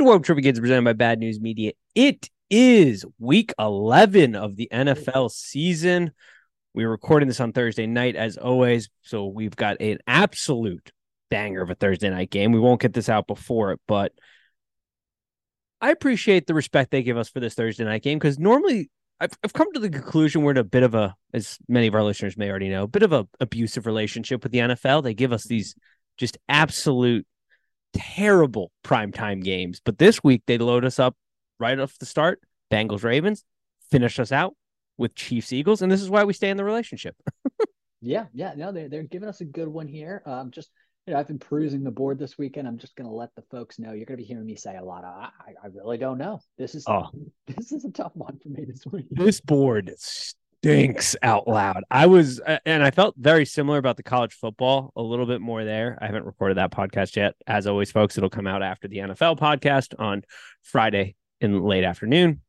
And Woke Trivia Kids presented by Bad News Media. It is week 11 of the NFL season. We're recording this on Thursday night, as always. So we've got an absolute banger of a Thursday night game. We won't get this out before it, but I appreciate the respect they give us for this Thursday night game because normally I've, I've come to the conclusion we're in a bit of a, as many of our listeners may already know, a bit of a abusive relationship with the NFL. They give us these just absolute terrible primetime games. But this week they load us up right off the start. Bengals Ravens finish us out with Chiefs Eagles, and this is why we stay in the relationship. yeah, yeah, no, they're they're giving us a good one here. Um, just you know, I've been perusing the board this weekend. I'm just gonna let the folks know you're gonna be hearing me say a lot of I, I really don't know. This is oh. this is a tough one for me this week. This board stinks out loud. I was, uh, and I felt very similar about the college football, a little bit more there. I haven't recorded that podcast yet. As always, folks, it'll come out after the NFL podcast on Friday in late afternoon,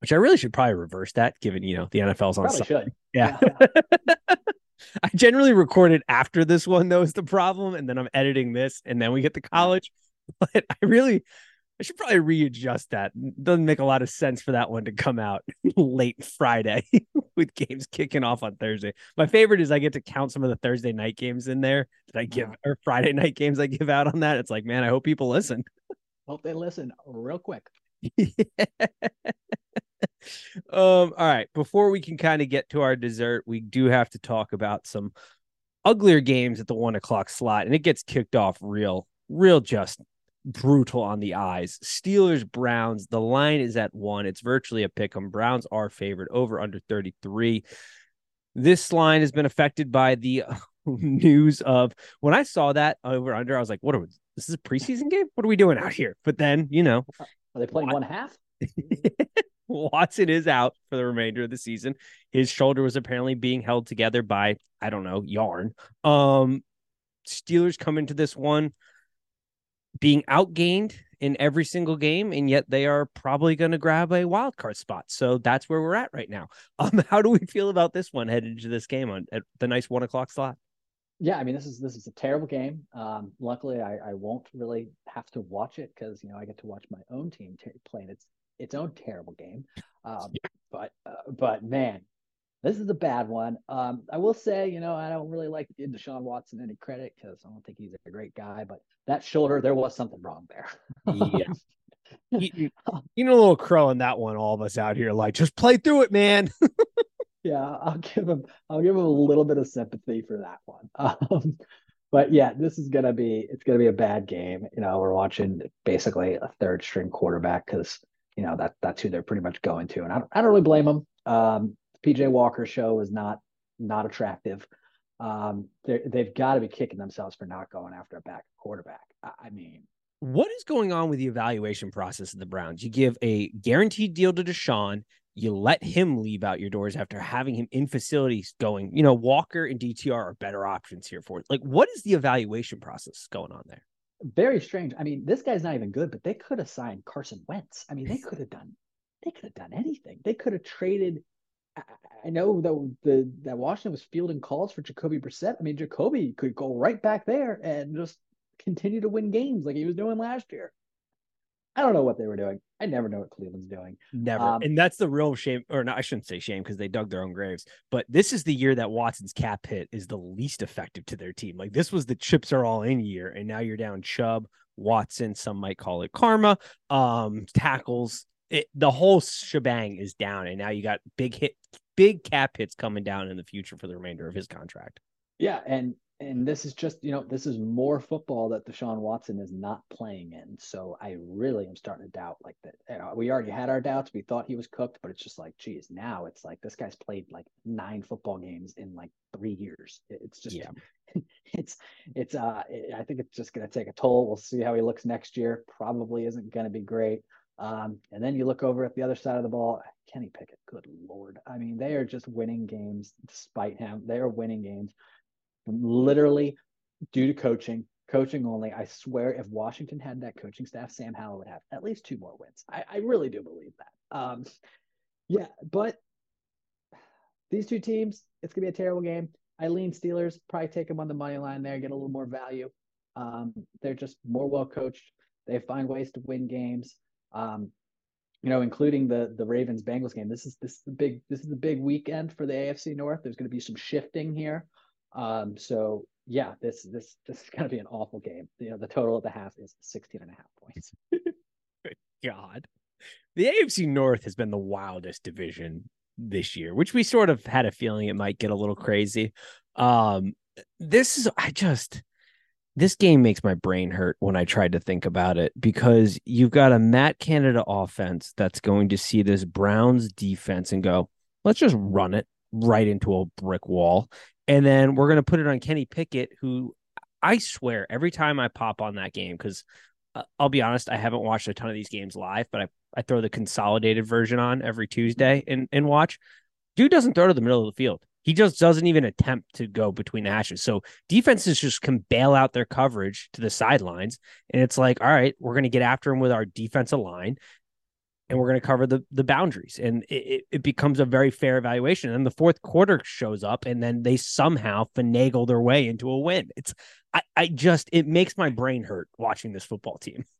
which I really should probably reverse that given, you know, the NFL's on. Probably should. Yeah. I generally record it after this one, though, is the problem. And then I'm editing this and then we get to college. But I really, I should probably readjust that. Doesn't make a lot of sense for that one to come out late Friday with games kicking off on Thursday. My favorite is I get to count some of the Thursday night games in there that I give or Friday night games I give out on that. It's like, man, I hope people listen. Hope they listen real quick. um, all right. Before we can kind of get to our dessert, we do have to talk about some uglier games at the one o'clock slot, and it gets kicked off real, real just brutal on the eyes. Steelers, Browns, the line is at one. It's virtually a pick 'em. Browns are favored over under 33. This line has been affected by the news of when I saw that over under, I was like, what are we, this is a preseason game? What are we doing out here? But then, you know, are they playing one half? Watson is out for the remainder of the season. His shoulder was apparently being held together by, I don't know, yarn. Um, Steelers come into this one being outgained in every single game, and yet they are probably going to grab a wild card spot. So that's where we're at right now. Um, how do we feel about this one headed into this game on at the nice one o'clock slot? Yeah, I mean this is this is a terrible game. Um, luckily, I, I won't really have to watch it because you know I get to watch my own team t- playing its its own terrible game. Um, yeah. But uh, but man, this is a bad one. Um, I will say, you know, I don't really like to give Deshaun Watson any credit because I don't think he's a great guy, but that shoulder, there was something wrong there. yeah. You, you know, a little crow in that one, all of us out here, like, just play through it, man. yeah, I'll give him, I'll give him a little bit of sympathy for that one. Um, but yeah, this is gonna be, it's gonna be a bad game. You know, we're watching basically a third string quarterback because you know that that's who they're pretty much going to, and I don't, I don't really blame them. Um, PJ Walker show is not not attractive. Um, they've got to be kicking themselves for not going after a back quarterback. I mean, what is going on with the evaluation process of the Browns? You give a guaranteed deal to Deshaun, you let him leave out your doors after having him in facilities going, you know, Walker and DTR are better options here for it. Like, what is the evaluation process going on there? Very strange. I mean, this guy's not even good, but they could have signed Carson Wentz. I mean, they could have done, they could have done anything. They could have traded I know that the that Washington was fielding calls for Jacoby Brissett. I mean, Jacoby could go right back there and just continue to win games like he was doing last year. I don't know what they were doing. I never know what Cleveland's doing. Never. Um, and that's the real shame, or no, I shouldn't say shame because they dug their own graves. But this is the year that Watson's cap hit is the least effective to their team. Like this was the chips are all in year, and now you're down Chubb, Watson. Some might call it karma. Um, tackles it, the whole shebang is down, and now you got big hit, big cap hits coming down in the future for the remainder of his contract. Yeah, and and this is just you know this is more football that Deshaun Watson is not playing in. So I really am starting to doubt like that. You know, we already had our doubts. We thought he was cooked, but it's just like, geez, now it's like this guy's played like nine football games in like three years. It's just yeah. it's it's uh I think it's just gonna take a toll. We'll see how he looks next year. Probably isn't gonna be great. Um, and then you look over at the other side of the ball, Kenny Pickett, good lord. I mean, they are just winning games despite him. They are winning games literally due to coaching, coaching only. I swear, if Washington had that coaching staff, Sam Howell would have at least two more wins. I, I really do believe that. Um, yeah, but these two teams, it's gonna be a terrible game. I lean Steelers, probably take them on the money line there, get a little more value. Um, they're just more well coached They find ways to win games. Um, you know, including the the Ravens Bengals game. This is this is the big this is the big weekend for the AFC North. There's going to be some shifting here. Um, so yeah, this this this is going to be an awful game. You know, the total at the half is 16 and a half points. God. The AFC North has been the wildest division this year, which we sort of had a feeling it might get a little crazy. Um, this is I just this game makes my brain hurt when I tried to think about it because you've got a Matt Canada offense that's going to see this Browns defense and go, let's just run it right into a brick wall. And then we're going to put it on Kenny Pickett, who I swear every time I pop on that game, because uh, I'll be honest, I haven't watched a ton of these games live, but I, I throw the consolidated version on every Tuesday and, and watch. Dude doesn't throw to the middle of the field. He just doesn't even attempt to go between the hashes. So defenses just can bail out their coverage to the sidelines. And it's like, all right, we're going to get after him with our defensive line and we're going to cover the the boundaries and it, it becomes a very fair evaluation and the fourth quarter shows up and then they somehow finagle their way into a win it's i i just it makes my brain hurt watching this football team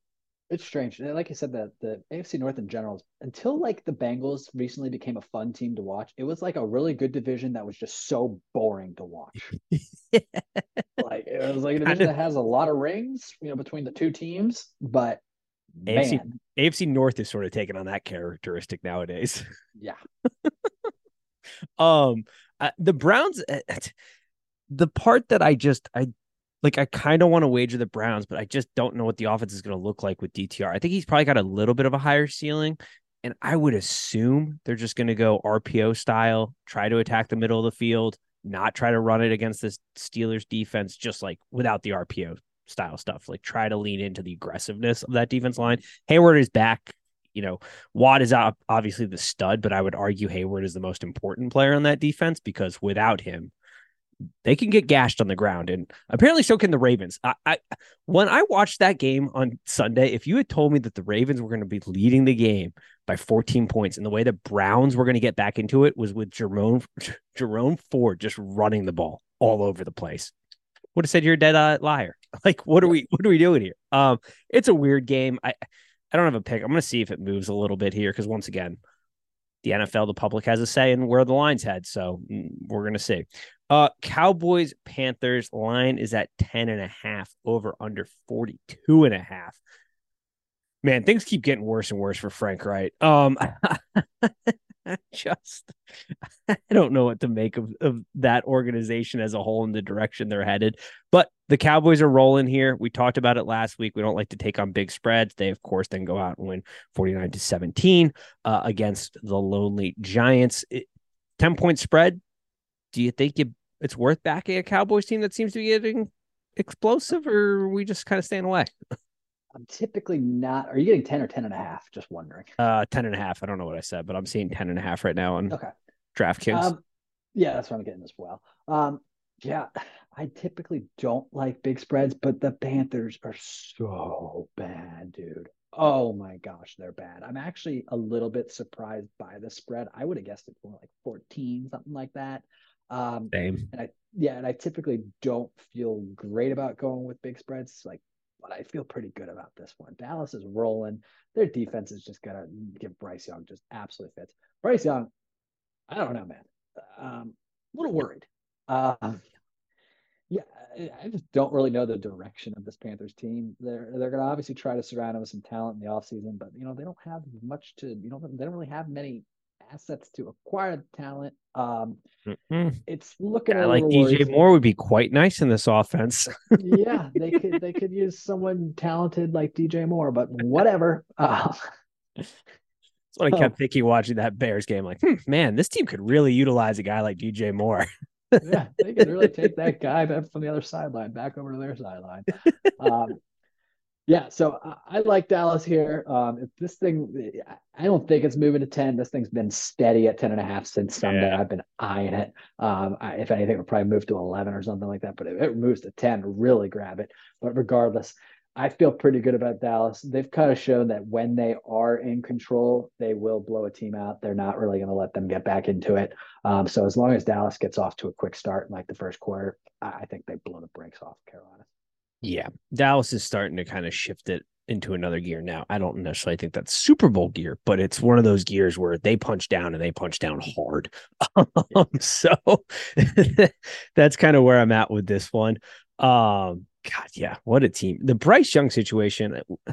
it's strange And like you said that the afc north in general until like the bengals recently became a fun team to watch it was like a really good division that was just so boring to watch like it was like a division that has a lot of rings you know between the two teams but AFC, AFC North is sort of taking on that characteristic nowadays. Yeah. um, uh, the Browns, uh, the part that I just I like, I kind of want to wager the Browns, but I just don't know what the offense is going to look like with DTR. I think he's probably got a little bit of a higher ceiling, and I would assume they're just going to go RPO style, try to attack the middle of the field, not try to run it against this Steelers defense, just like without the RPO style stuff. Like try to lean into the aggressiveness of that defense line. Hayward is back. You know, Watt is obviously the stud, but I would argue Hayward is the most important player on that defense because without him, they can get gashed on the ground, and apparently so can the Ravens. I, I when I watched that game on Sunday, if you had told me that the Ravens were going to be leading the game by 14 points, and the way the Browns were going to get back into it was with Jerome Jerome Ford just running the ball all over the place, would have said you're a dead uh, liar. Like, what are we what are we doing here? Um, it's a weird game. I I don't have a pick. I'm gonna see if it moves a little bit here because once again, the NFL, the public has a say in where the lines head. So mm, we're gonna see. Uh Cowboys Panthers line is at 10 and a half over under 42 and a half. Man, things keep getting worse and worse for Frank Reich. Um just I don't know what to make of, of that organization as a whole and the direction they're headed. But the Cowboys are rolling here. We talked about it last week. We don't like to take on big spreads. They, of course, then go out and win 49 to 17 uh, against the lonely Giants. It, 10 point spread. Do you think you, it's worth backing a Cowboys team that seems to be getting explosive, or we just kind of staying away? I'm typically not. Are you getting 10 or 10 and a half? Just wondering. Uh, 10 and a half. I don't know what I said, but I'm seeing 10 and a half right now on okay. DraftKings. Um, yeah, that's what I'm getting as well. Um, yeah, I typically don't like big spreads, but the Panthers are so bad, dude. Oh my gosh, they're bad. I'm actually a little bit surprised by the spread. I would have guessed it more like 14, something like that. Um, Same. And I, yeah, and I typically don't feel great about going with big spreads. Like but I feel pretty good about this one. Dallas is rolling. Their defense is just gonna give Bryce Young just absolute fits. Bryce Young, I don't know, man. Um, a little worried. Uh, yeah, I just don't really know the direction of this Panthers team. They're they're gonna obviously try to surround him with some talent in the offseason, but you know, they don't have much to you know, they don't really have many assets to acquire the talent. Um, mm-hmm. It's looking like DJ Moore would be quite nice in this offense. yeah, they could they could use someone talented like DJ Moore, but whatever. Uh, That's what I kept oh. thinking watching that Bears game. Like, hmm, man, this team could really utilize a guy like DJ Moore. yeah, they could really take that guy back from the other sideline back over to their sideline. Um, yeah, so I, I like Dallas here. Um, if this thing, I don't think it's moving to 10. This thing's been steady at 10 and a half since Sunday. Yeah. I've been eyeing it. Um, I, if anything, it would probably move to 11 or something like that. But if it moves to 10, really grab it. But regardless, I feel pretty good about Dallas. They've kind of shown that when they are in control, they will blow a team out. They're not really going to let them get back into it. Um, so as long as Dallas gets off to a quick start in like the first quarter, I, I think they blow the brakes off Carolina. Yeah, Dallas is starting to kind of shift it into another gear now. I don't necessarily think that's Super Bowl gear, but it's one of those gears where they punch down and they punch down hard. Um, so that's kind of where I'm at with this one. Um, God, yeah, what a team. The Bryce Young situation, I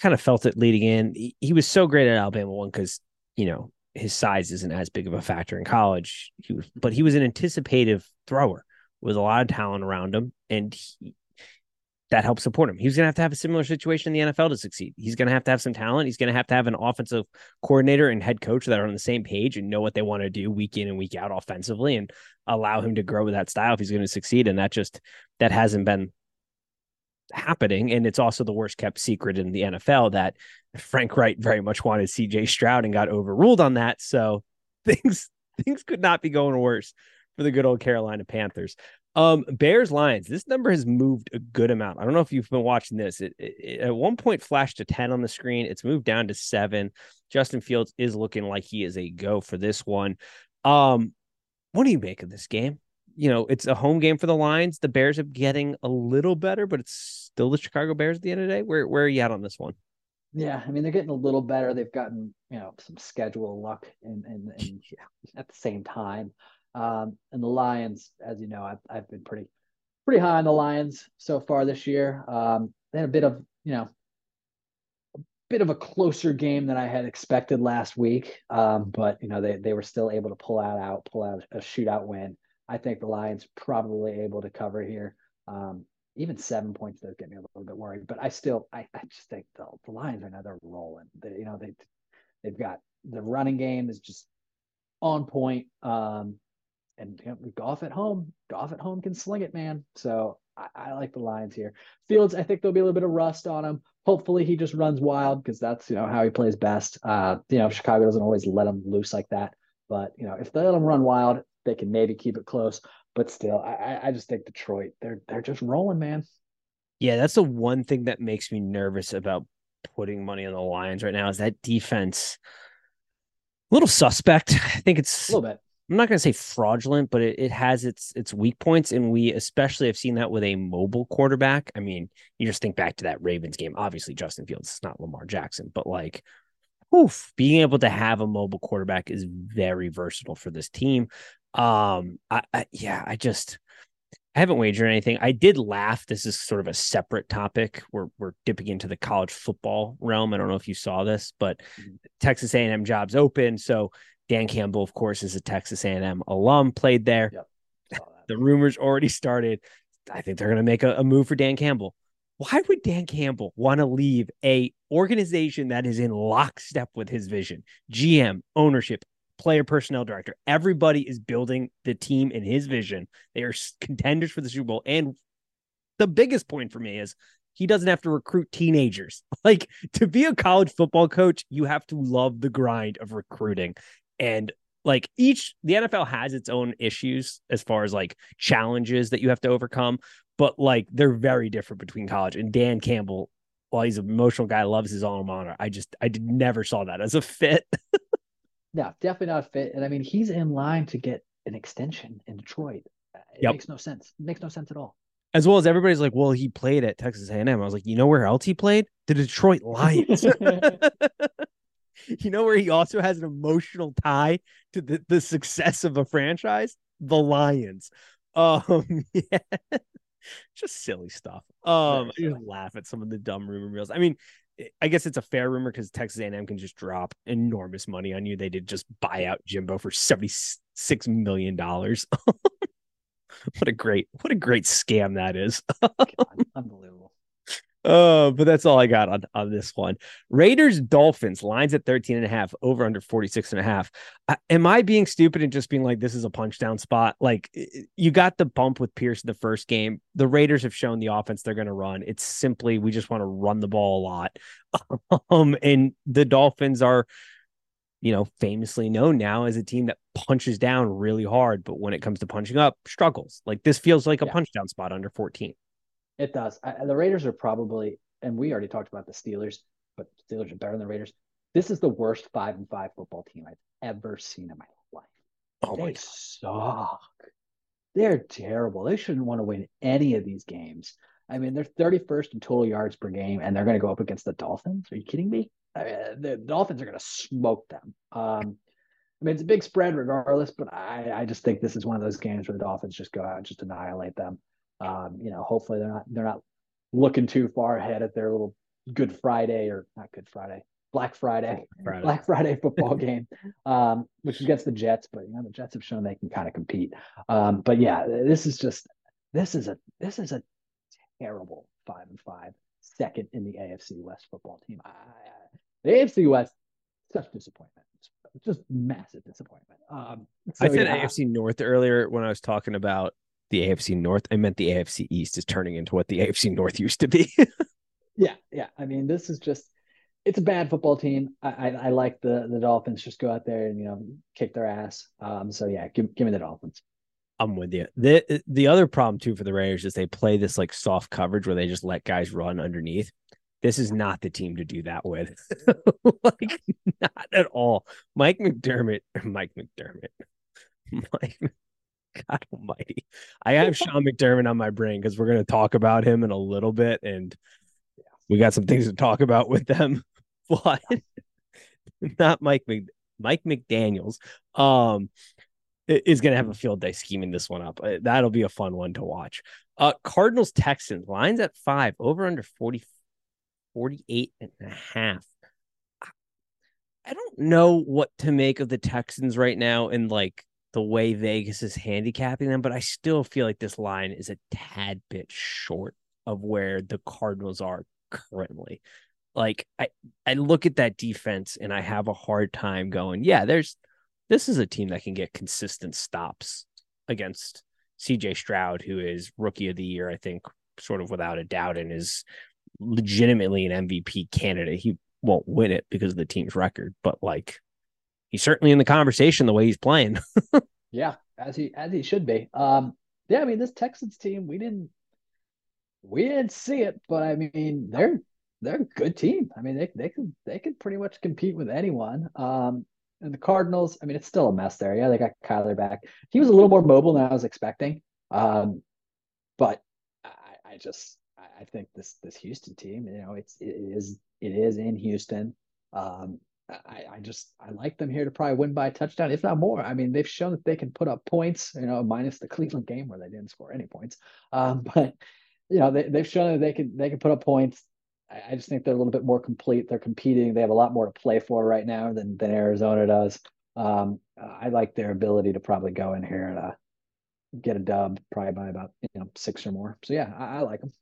kind of felt it leading in. He, he was so great at Alabama one because, you know, his size isn't as big of a factor in college. He was, but he was an anticipative thrower with a lot of talent around him, and he, that helps support him. He's going to have to have a similar situation in the NFL to succeed. He's going to have to have some talent. He's going to have to have an offensive coordinator and head coach that are on the same page and know what they want to do week in and week out offensively and allow him to grow with that style if he's going to succeed. And that just that hasn't been happening. And it's also the worst kept secret in the NFL that Frank Reich very much wanted CJ Stroud and got overruled on that. So things things could not be going worse for the good old Carolina Panthers. Um, Bears Lions. This number has moved a good amount. I don't know if you've been watching this. It, it, it, at one point flashed to ten on the screen. It's moved down to seven. Justin Fields is looking like he is a go for this one. Um, what do you make of this game? You know, it's a home game for the Lions. The Bears are getting a little better, but it's still the Chicago Bears at the end of the day. Where where are you at on this one? Yeah, I mean they're getting a little better. They've gotten you know some schedule luck and and, and at the same time. Um, and the Lions, as you know, I've, I've been pretty pretty high on the Lions so far this year. Um, they had a bit of you know a bit of a closer game than I had expected last week, um, but you know they they were still able to pull out out pull out a shootout win. I think the Lions probably able to cover here. Um, even seven points does get me a little bit worried, but I still I, I just think the, the Lions are now they're rolling. They, you know they they've got the running game is just on point. Um, and you know, Goff at home, Goff at home can sling it, man. So I, I, like the Lions here. Fields, I think there'll be a little bit of rust on him. Hopefully, he just runs wild because that's you know how he plays best. Uh, you know, Chicago doesn't always let him loose like that, but you know if they let him run wild, they can maybe keep it close. But still, I, I just think Detroit, they're they're just rolling, man. Yeah, that's the one thing that makes me nervous about putting money on the Lions right now is that defense. A little suspect. I think it's a little bit I'm not going to say fraudulent, but it, it has its its weak points, and we especially have seen that with a mobile quarterback. I mean, you just think back to that Ravens game. Obviously, Justin Fields is not Lamar Jackson, but like, oof, being able to have a mobile quarterback is very versatile for this team. Um, I, I yeah, I just I haven't wagered anything. I did laugh. This is sort of a separate topic. We're we're dipping into the college football realm. I don't know if you saw this, but mm-hmm. Texas A&M jobs open, so Dan Campbell, of course, is a Texas A&M alum, played there. Yep. The rumors already started. I think they're going to make a, a move for Dan Campbell. Why would Dan Campbell want to leave a organization that is in lockstep with his vision? GM, ownership, player personnel director. Everybody is building the team in his vision. They are contenders for the Super Bowl. And the biggest point for me is he doesn't have to recruit teenagers. Like to be a college football coach, you have to love the grind of recruiting. And like each the NFL has its own issues as far as like challenges that you have to overcome, but like they're very different between college. And Dan Campbell, while he's an emotional guy, loves his alma mater. I just I did never saw that as a fit. no, definitely not a fit. And I mean, he's in line to get an extension in Detroit. It yep. makes no sense. It makes no sense at all. As well as everybody's like, well, he played at Texas A&M. I was like, you know where else he played? The Detroit Lions. you know where he also has an emotional tie to the, the success of a franchise? The Lions. Um, yeah. just silly stuff. Um, I just laugh at some of the dumb rumor mills. I mean, I guess it's a fair rumor because Texas A&M can just drop enormous money on you. They did just buy out Jimbo for seventy six million dollars. what a great, what a great scam that is. God, unbelievable. Uh, but that's all I got on, on this one. Raiders Dolphins lines at 13 and a half, over under 46 and a half. Uh, am I being stupid and just being like, this is a punch down spot? Like, you got the bump with Pierce in the first game. The Raiders have shown the offense they're going to run. It's simply, we just want to run the ball a lot. um, and the Dolphins are, you know, famously known now as a team that punches down really hard, but when it comes to punching up, struggles. Like, this feels like a yeah. punch down spot under 14. It does. I, the Raiders are probably, and we already talked about the Steelers, but Steelers are better than the Raiders. This is the worst five and five football team I've ever seen in my life. Oh they my suck. They're terrible. They shouldn't want to win any of these games. I mean, they're 31st in total yards per game, and they're going to go up against the Dolphins. Are you kidding me? I mean, the Dolphins are going to smoke them. Um, I mean, it's a big spread regardless, but I, I just think this is one of those games where the Dolphins just go out and just annihilate them. Um, you know, hopefully they're not they're not looking too far ahead at their little Good Friday or not Good Friday, Black Friday, Friday. Black Friday football game, um, which is against the Jets. But you know, the Jets have shown they can kind of compete. Um, but yeah, this is just this is a this is a terrible five and five, second in the AFC West football team. I, the AFC West, such disappointment, just massive disappointment. Um, so, I said yeah. AFC North earlier when I was talking about the AFC North. I meant the AFC East is turning into what the AFC North used to be. yeah, yeah. I mean, this is just it's a bad football team. I, I, I like the the Dolphins. Just go out there and you know kick their ass. Um, so yeah, give give me the Dolphins. I'm with you. The the other problem too for the Raiders is they play this like soft coverage where they just let guys run underneath. This is not the team to do that with. like not at all. Mike McDermott, Mike McDermott. Mike God almighty. I have Sean McDermott on my brain because we're going to talk about him in a little bit and we got some things to talk about with them. But not Mike Mc, Mike McDaniels. Um is going to have a field day scheming this one up. Uh, that'll be a fun one to watch. Uh, Cardinals Texans lines at five over under 40, 48 and a half. I don't know what to make of the Texans right now and like the way Vegas is handicapping them, but I still feel like this line is a tad bit short of where the Cardinals are currently. Like I I look at that defense and I have a hard time going, yeah, there's this is a team that can get consistent stops against CJ Stroud, who is rookie of the year, I think, sort of without a doubt, and is legitimately an MVP candidate. He won't win it because of the team's record, but like he's certainly in the conversation the way he's playing. yeah, as he as he should be. Um, yeah, I mean this Texans team, we didn't we didn't see it, but I mean they're they're a good team. I mean they they can they can pretty much compete with anyone. Um, and the Cardinals, I mean, it's still a mess there. Yeah, they got Kyler back. He was a little more mobile than I was expecting. Um, but I, I just I think this this Houston team, you know, it's it is it is in Houston. Um, I, I just I like them here to probably win by a touchdown, if not more. I mean, they've shown that they can put up points, you know, minus the Cleveland game where they didn't score any points. Um, but you know, they, they've shown that they can they can put up points. I, just think they're a little bit more complete. They're competing. They have a lot more to play for right now than than Arizona does. Um, I like their ability to probably go in here and uh, get a dub, probably by about you know six or more. So yeah, I, I like them.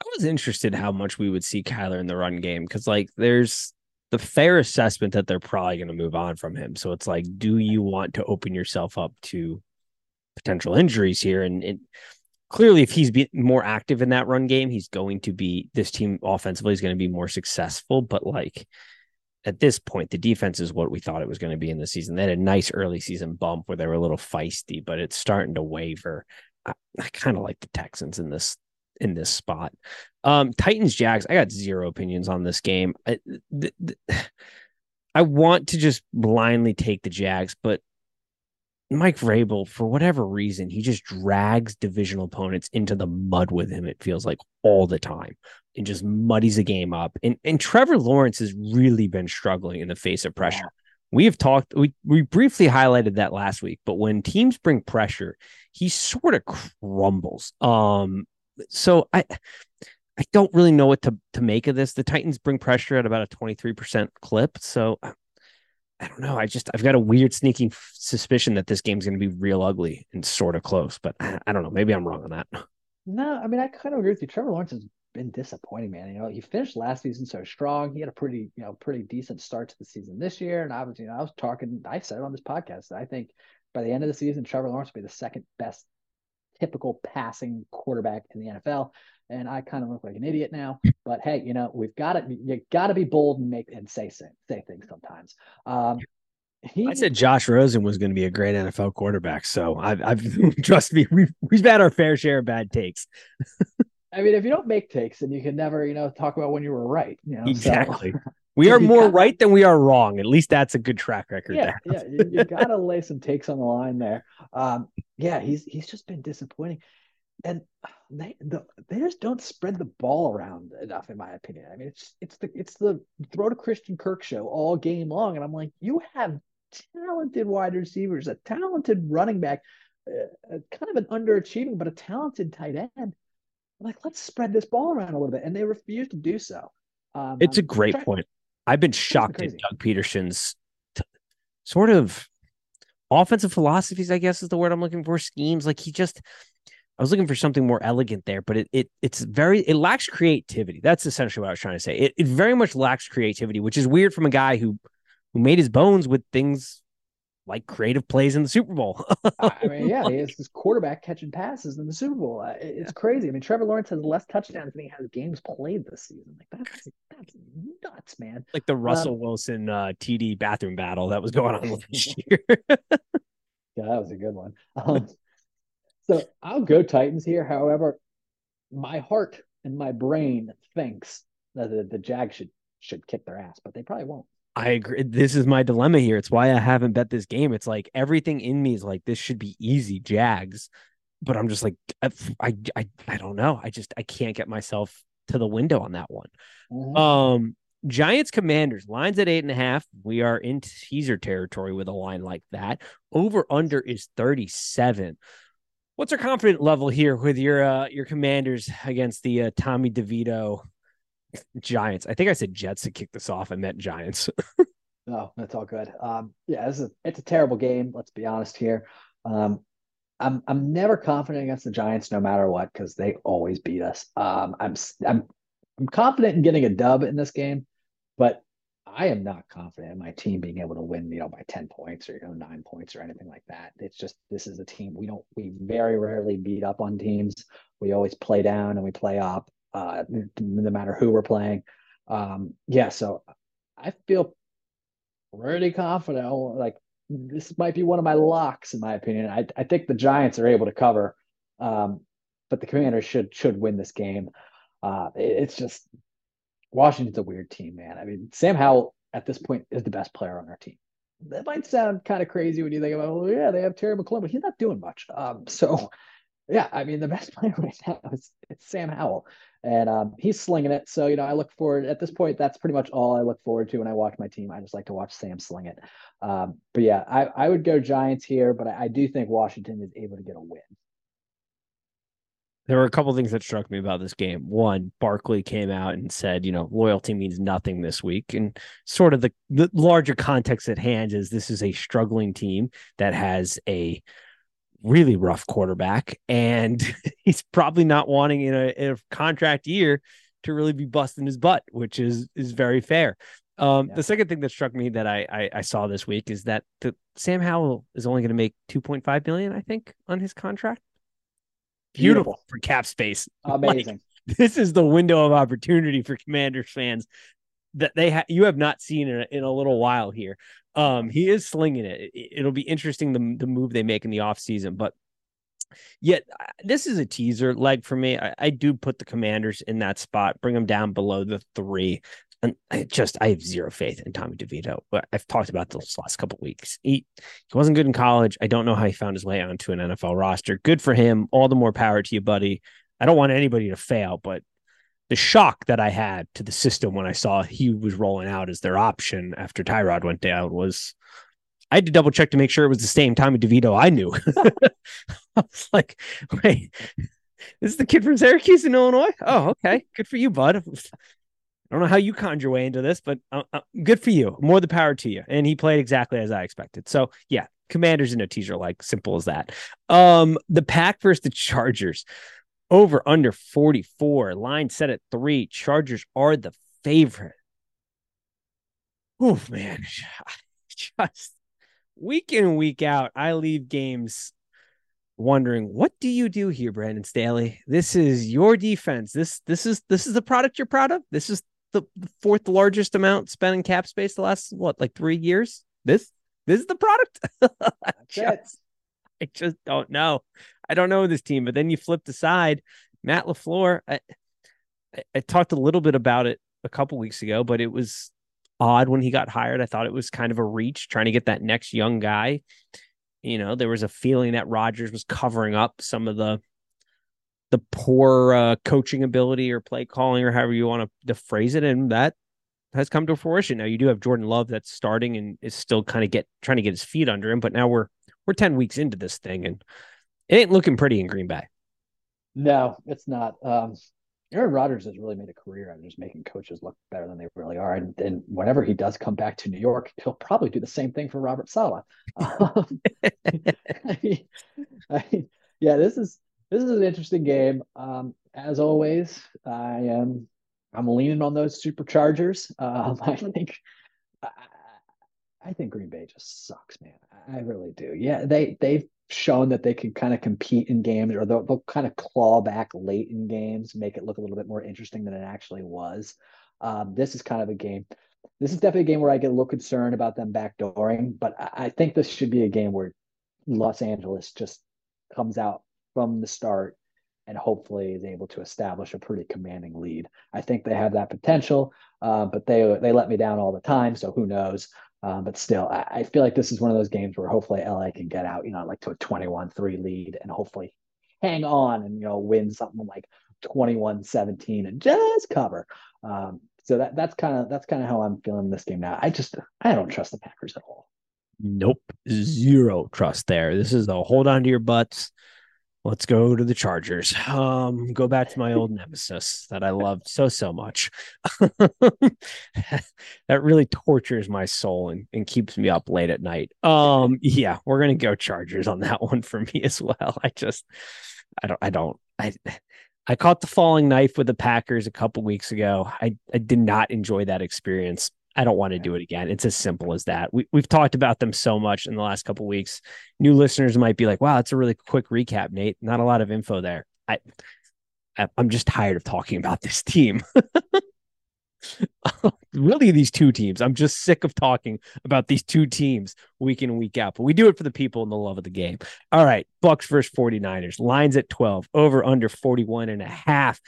I was interested how much we would see Kyler in the run game because like there's the fair assessment that they're probably going to move on from him. So it's like, do you want to open yourself up to potential injuries here? And, clearly, if he's more active in that run game, he's going to be this team offensively is going to be more successful. But like at this point, the defense is what we thought it was going to be in the season. They had a nice early season bump where they were a little feisty, but it's starting to waver. I, I kind of like the Texans in this in this spot. Um, Titans Jags. I got zero opinions on this game. I, th- th- I want to just blindly take the Jags, but Mike Vrabel, for whatever reason, he just drags divisional opponents into the mud with him. It feels like all the time, and just muddies the game up. And and Trevor Lawrence has really been struggling in the face of pressure. We have talked, we we briefly highlighted that last week, but when teams bring pressure, he sort of crumbles. Um, so I I don't really know what to to make of this. The Titans bring pressure at about a 23% clip. So I don't know. I just I've got a weird sneaking suspicion that this game's going to be real ugly and sort of close, but I, I, don't know. Maybe I'm wrong on that. No, I mean I kind of agree with you. Trevor Lawrence has been disappointing, man. You know, he finished last season so strong. He had a pretty, you know, pretty decent start to the season this year. And was, you know, I was talking, I said it on this podcast I think by the end of the season, Trevor Lawrence will be the second best typical passing quarterback in the NFL and I kind of look like an idiot now. But hey, you know, we've got to you got to be bold and make and say say, things sometimes. Um, he, I said Josh Rosen was going to be a great NFL quarterback, so I've, I've trust me, we've we've had our fair share of bad takes. I mean, if you don't make takes, then you can never, you know, talk about when you were right. You know, exactly. So, we are more right than we are wrong. At least that's a good track record. Yeah, yeah. You, you got to lay some takes on the line there. Um, yeah, he's he's just been disappointing, and they the, they just don't spread the ball around enough, in my opinion. I mean, it's it's the it's the throw to Christian Kirk show all game long, and I'm like, you have talented wide receivers, a talented running back, uh, kind of an underachieving but a talented tight end. like, let's spread this ball around a little bit, and they refuse to do so. Um, it's a great trying, point. I've been shocked at Doug Pederson's t- sort of offensive philosophies. I guess is the word I'm looking for. Schemes like he just I was looking for something more elegant there, but it it it's very it lacks creativity. That's essentially what I was trying to say. It it very much lacks creativity, which is weird from a guy who who made his bones with things like creative plays in the Super Bowl. I mean, yeah, he has this quarterback catching passes in the Super Bowl. It's yeah. crazy. I mean, Trevor Lawrence has less touchdowns than he has games played this season. Like that's that's nuts, man. Like the Russell um, Wilson uh, TD bathroom battle that was going on last year. yeah, that was a good one. Um, so I'll go Titans here. However, my heart and my brain thinks that the, the Jags should should kick their ass, but they probably won't. I agree. This is my dilemma here. It's why I haven't bet this game. It's like everything in me is like this should be easy, Jags, but I'm just like I I I don't know. I just I can't get myself to the window on that one. Mm-hmm. Um, Giants Commanders lines at eight and a half. We are in teaser territory with a line like that. Over under is 37. What's our confident level here with your uh, your Commanders against the uh, Tommy DeVito Giants? I think I said Jets to kick this off. I meant Giants. no, that's all good. Um, yeah, this is it's a terrible game. Let's be honest here. Um, I'm I'm never confident against the Giants, no matter what, because they always beat us. Um, I'm I'm I'm confident in getting a dub in this game, but I am not confident in my team being able to win, you know, by 10 points or, you know, nine points or anything like that. It's just, this is a team we don't, we very rarely beat up on teams. We always play down and we play up, uh, no matter who we're playing. Um, yeah. So I feel pretty confident. Like this might be one of my locks, in my opinion. I, I think the Giants are able to cover, um, but the Commanders should, should win this game. Uh, it, it's just, Washington's a weird team, man. I mean, Sam Howell at this point is the best player on our team. That might sound kind of crazy when you think about, well, yeah, they have Terry McLaurin, but he's not doing much. Um, so yeah, I mean, the best player right now is Sam Howell, and um, he's slinging it. So you know, I look forward at this point. That's pretty much all I look forward to when I watch my team. I just like to watch Sam sling it. Um, but yeah, I, I would go Giants here, but I, I do think Washington is able to get a win there were a couple things that struck me about this game. One, Barkley came out and said, you know, loyalty means nothing this week. And sort of the, the larger context at hand is this is a struggling team that has a really rough quarterback. And he's probably not wanting in a, in a contract year to really be busting his butt, which is is very fair. Um, yeah. The second thing that struck me that I, I, I saw this week is that the, Sam Howell is only going to make 2.5 million, I think, on his contract beautiful, beautiful. for cap space. Amazing. Like, this is the window of opportunity for Commanders fans that they ha- you have not seen in a, in a little while here. Um, he is slinging it. it. will be interesting the the move they make in the offseason, but yet this is a teaser leg for me. I, I, do put the Commanders in that spot, bring them down below the three and I just I have zero faith in Tommy DeVito. But I've talked about this last couple weeks. He he wasn't good in college. I don't know how he found his way onto an NFL roster. Good for him. All the more power to you, buddy. I don't want anybody to fail, but the shock that I had to the system when I saw he was rolling out as their option after Tyrod went down was I had to double check to make sure it was the same Tommy DeVito I knew. I was like, wait, is this is the kid from Syracuse in Illinois? Oh, okay. Good for you, bud. I don't know how you conned your way into this, but uh, uh, good for you. More the power to you. And he played exactly as I expected. So yeah, Commanders in a teaser like simple as that. Um, the Pack versus the Chargers over under 44 line set at three. Chargers are the favorite. Oh man, just week in week out, I leave games wondering what do you do here, Brandon Staley? This is your defense. This this is this is the product you're proud of. This is the fourth largest amount spent in cap space the last what like three years. This this is the product. Just, I just don't know. I don't know this team. But then you flip the side, Matt LaFleur. I, I, I talked a little bit about it a couple weeks ago, but it was odd when he got hired. I thought it was kind of a reach trying to get that next young guy. You know, there was a feeling that Rodgers was covering up some of the the poor uh, coaching ability or play calling or however you want to phrase it, and that has come to fruition. Now you do have Jordan Love that's starting and is still kind of get trying to get his feet under him, but now we're we're ten weeks into this thing and it ain't looking pretty in Green Bay. No, it's not. Um, Aaron Rodgers has really made a career out of just making coaches look better than they really are. And, and whenever he does come back to New York, he'll probably do the same thing for Robert Saleh. Um, I mean, I mean, yeah, this is this is an interesting game. Um, as always, I am I'm leaning on those superchargers. Um, I think I, I think Green Bay just sucks, man. I really do. Yeah, they they've shown that they can kind of compete in games or they'll, they'll kind of claw back late in games, make it look a little bit more interesting than it actually was. Um, this is kind of a game. This is definitely a game where I get a little concerned about them backdooring, but I, I think this should be a game where Los Angeles just comes out from the start and hopefully is able to establish a pretty commanding lead. I think they have that potential, uh, but they they let me down all the time. So who knows? Um, but still, I, I, feel like this is one of those games where hopefully LA can get out, you know, like to a 21 3 lead and hopefully hang on and, you know, win something like 21 17 and just cover. Um, so that that's kind of that's kind of how I'm feeling this game now. I just I don't trust the Packers at all. Nope, zero trust there. This is a hold on to your butts let's go to the Chargers. Um, go back to my old nemesis that I loved so so much. that really tortures my soul and, and keeps me up late at night. Um, yeah, we're gonna go Chargers on that one for me as well. I just, I don't, I don't, I. I caught the falling knife with the Packers a couple weeks ago. I, I did not enjoy that experience. I don't want to do it again. It's as simple as that. We, we've talked about them so much in the last couple weeks. New listeners might be like, wow, that's a really quick recap, Nate. Not a lot of info there. I, I'm just tired of talking about this team. really, these two teams. I'm just sick of talking about these two teams week in and week out. But we do it for the people and the love of the game. All right. Bucks versus 49ers. Lines at 12, over under 41 and a half.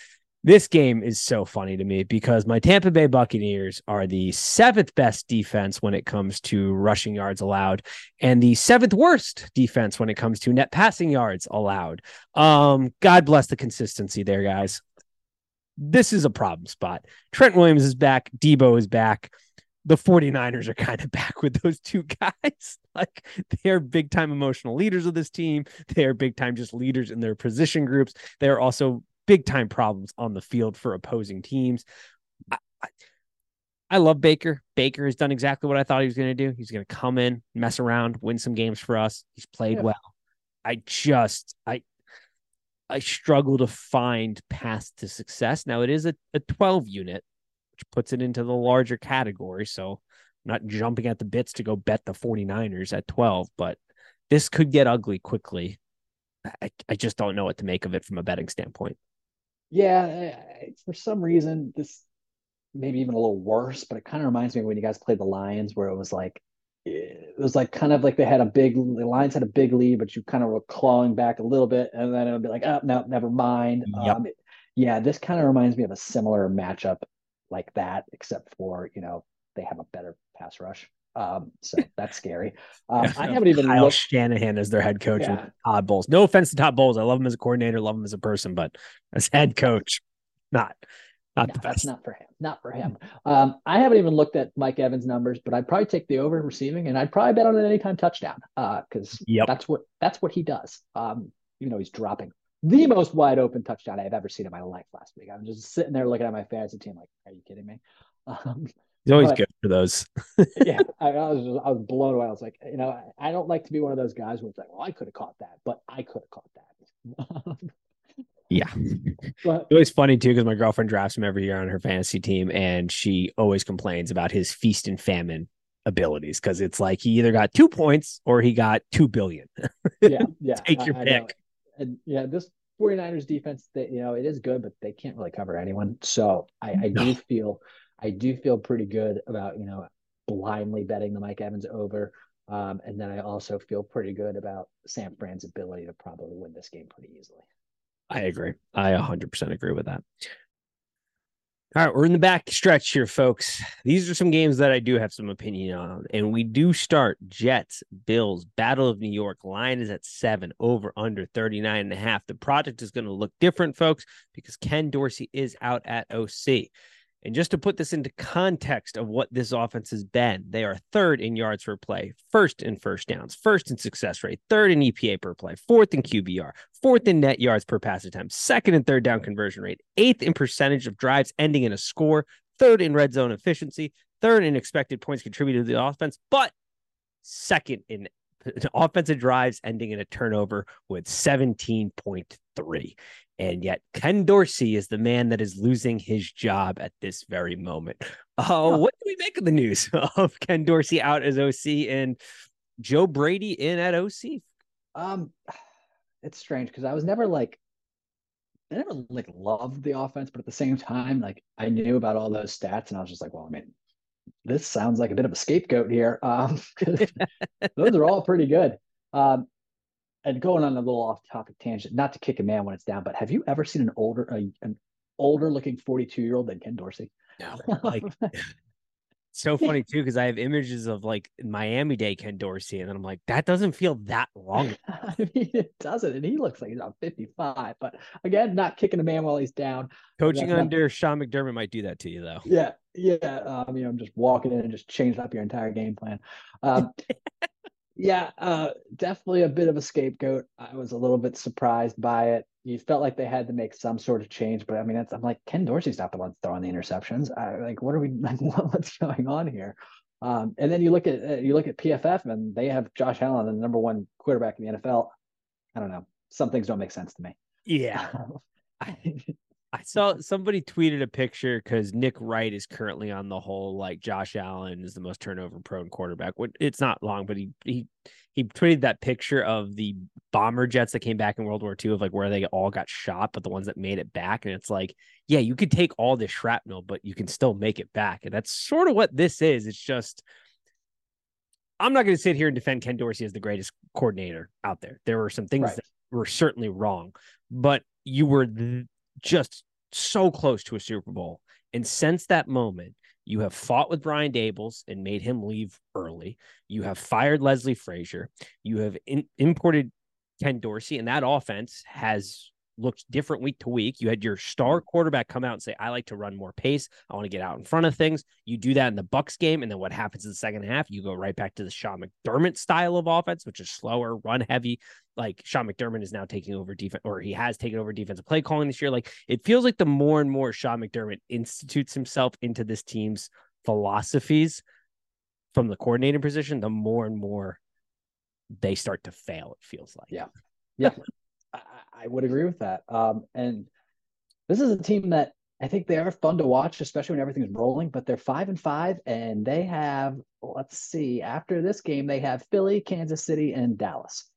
This game is so funny to me because my Tampa Bay Buccaneers are the seventh best defense when it comes to rushing yards allowed and the seventh worst defense when it comes to net passing yards allowed. Um, God bless the consistency there, guys. This is a problem spot. Trent Williams is back, Deebo is back. The 49ers are kind of back with those two guys. like they are big time emotional leaders of this team. They are big time just leaders in their position groups. They are also big time problems on the field for opposing teams. I, I, I love Baker. Baker has done exactly what I thought he was going to do. He's going to come in, mess around, win some games for us. He's played yeah. well. I just I I struggle to find paths to success. Now it is a, a 12 unit, which puts it into the larger category. So I'm not jumping at the bits to go bet the 49ers at 12, but this could get ugly quickly. I, I just don't know what to make of it from a betting standpoint yeah, for some reason, this maybe even a little worse, but it kind of reminds me when you guys played the Lions, where it was like it was like kind of like they had a big the Lions had a big lead, but you kind of were clawing back a little bit, and then it would be like, oh no, never mind. Yep. Um, yeah, this kind of reminds me of a similar matchup like that, except for you know they have a better pass rush. Um, so that's scary. Um, I haven't even Kyle looked... Shanahan as their head coach yeah. with Todd Bowles. No offense to Todd Bowles. I love him as a coordinator, love him as a person, but as head coach, not not no, the best. not for him. Not for him. Um, I haven't even looked at Mike Evans' numbers, but I'd probably take the over in receiving, and I'd probably bet on an anytime touchdown because uh, yep. that's what that's what he does. Um, even though he's dropping the most wide open touchdown I've ever seen in my life last week. I'm just sitting there looking at my fantasy team like, are you kidding me? Um, He's always but, good for those. yeah, I, I, was just, I was blown away. I was like, you know, I, I don't like to be one of those guys who's like, well, I could have caught that, but I could have caught that. yeah, but, it was funny too because my girlfriend drafts him every year on her fantasy team, and she always complains about his feast and famine abilities because it's like he either got two points or he got two billion. yeah, yeah. Take your pick. And yeah, this 49ers defense, that you know, it is good, but they can't really cover anyone. So I, I no. do feel I do feel pretty good about, you know, blindly betting the Mike Evans over. Um, and then I also feel pretty good about San Fran's ability to probably win this game pretty easily. I agree. I 100% agree with that. All right, we're in the back stretch here, folks. These are some games that I do have some opinion on. And we do start Jets, Bills, Battle of New York. Line is at seven, over under 39 and a half. The project is going to look different, folks, because Ken Dorsey is out at OC. And just to put this into context of what this offense has been, they are third in yards per play, first in first downs, first in success rate, third in EPA per play, fourth in QBR, fourth in net yards per pass attempt, second and third down conversion rate, eighth in percentage of drives ending in a score, third in red zone efficiency, third in expected points contributed to the offense, but second in offensive drives ending in a turnover with 17.3. And yet, Ken Dorsey is the man that is losing his job at this very moment. Uh, what do we make of the news of Ken Dorsey out as OC and Joe Brady in at OC? Um, it's strange because I was never like, I never like loved the offense, but at the same time, like I knew about all those stats, and I was just like, well, I mean, this sounds like a bit of a scapegoat here. Um, those are all pretty good. Um, and going on a little off topic tangent, not to kick a man when it's down, but have you ever seen an older a, an older looking 42 year old than Ken Dorsey? No. Like so funny too, because I have images of like Miami Day Ken Dorsey, and then I'm like, that doesn't feel that long. I mean, it doesn't, and he looks like he's on 55. But again, not kicking a man while he's down. Coaching under not... Sean McDermott might do that to you, though. Yeah, yeah. Um, you know, I'm just walking in and just changing up your entire game plan. Um, yeah, uh, definitely a bit of a scapegoat. I was a little bit surprised by it. You felt like they had to make some sort of change, but I mean, I'm like Ken Dorsey's not the one throwing the interceptions. I, like, what are we? Like, what's going on here? Um, and then you look at uh, you look at PFF, and they have Josh Allen, the number one quarterback in the NFL. I don't know. Some things don't make sense to me. Yeah. I saw somebody tweeted a picture because Nick Wright is currently on the whole like Josh Allen is the most turnover prone quarterback. It's not long, but he he he tweeted that picture of the bomber jets that came back in World War II of like where they all got shot, but the ones that made it back. And it's like, yeah, you could take all this shrapnel, but you can still make it back. And that's sort of what this is. It's just I'm not going to sit here and defend Ken Dorsey as the greatest coordinator out there. There were some things right. that were certainly wrong, but you were th- just so close to a Super Bowl. And since that moment, you have fought with Brian Daboll and made him leave early. You have fired Leslie Frazier. You have in, imported Ken Dorsey, and that offense has looked different week to week. You had your star mm. quarterback come out and say, "I like to run more pace. I want to get out in front of things." You do that in the Bucs game, and then what happens in the second half? You go right back to the Sean McDermott style of offense, which is slower, run heavy. Like Sean McDermott is now taking over defense, or he has taken over defensive play calling this year. Like it feels like the more and more Sean McDermott institutes himself into this team's philosophies from the coordinator position, the more and more they start to fail. It feels like. Yeah. Yeah. I, would agree with that. Um, and this is a team that I think they are fun to watch, especially when everything's rolling. But they're five and five, and they have let's see. After this game, they have Philly, Kansas City, and Dallas.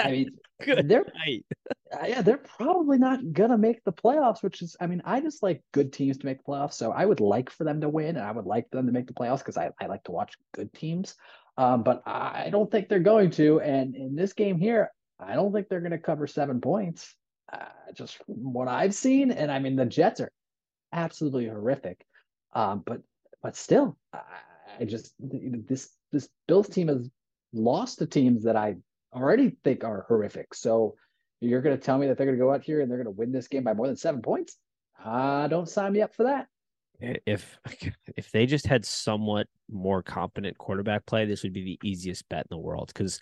I mean, they're uh, yeah, they're probably not gonna make the playoffs. Which is, I mean, I just like good teams to make the playoffs. So I would like for them to win, and I would like them to make the playoffs because I, I like to watch good teams. Um, but I don't think they're going to. And in this game here, I don't think they're going to cover seven points. Uh, just what I've seen, and I mean the Jets are absolutely horrific. Um, but but still, I, I just this this Bills team has lost to teams that I already think are horrific. So you're going to tell me that they're going to go out here and they're going to win this game by more than seven points? Uh, don't sign me up for that. If if they just had somewhat more competent quarterback play, this would be the easiest bet in the world because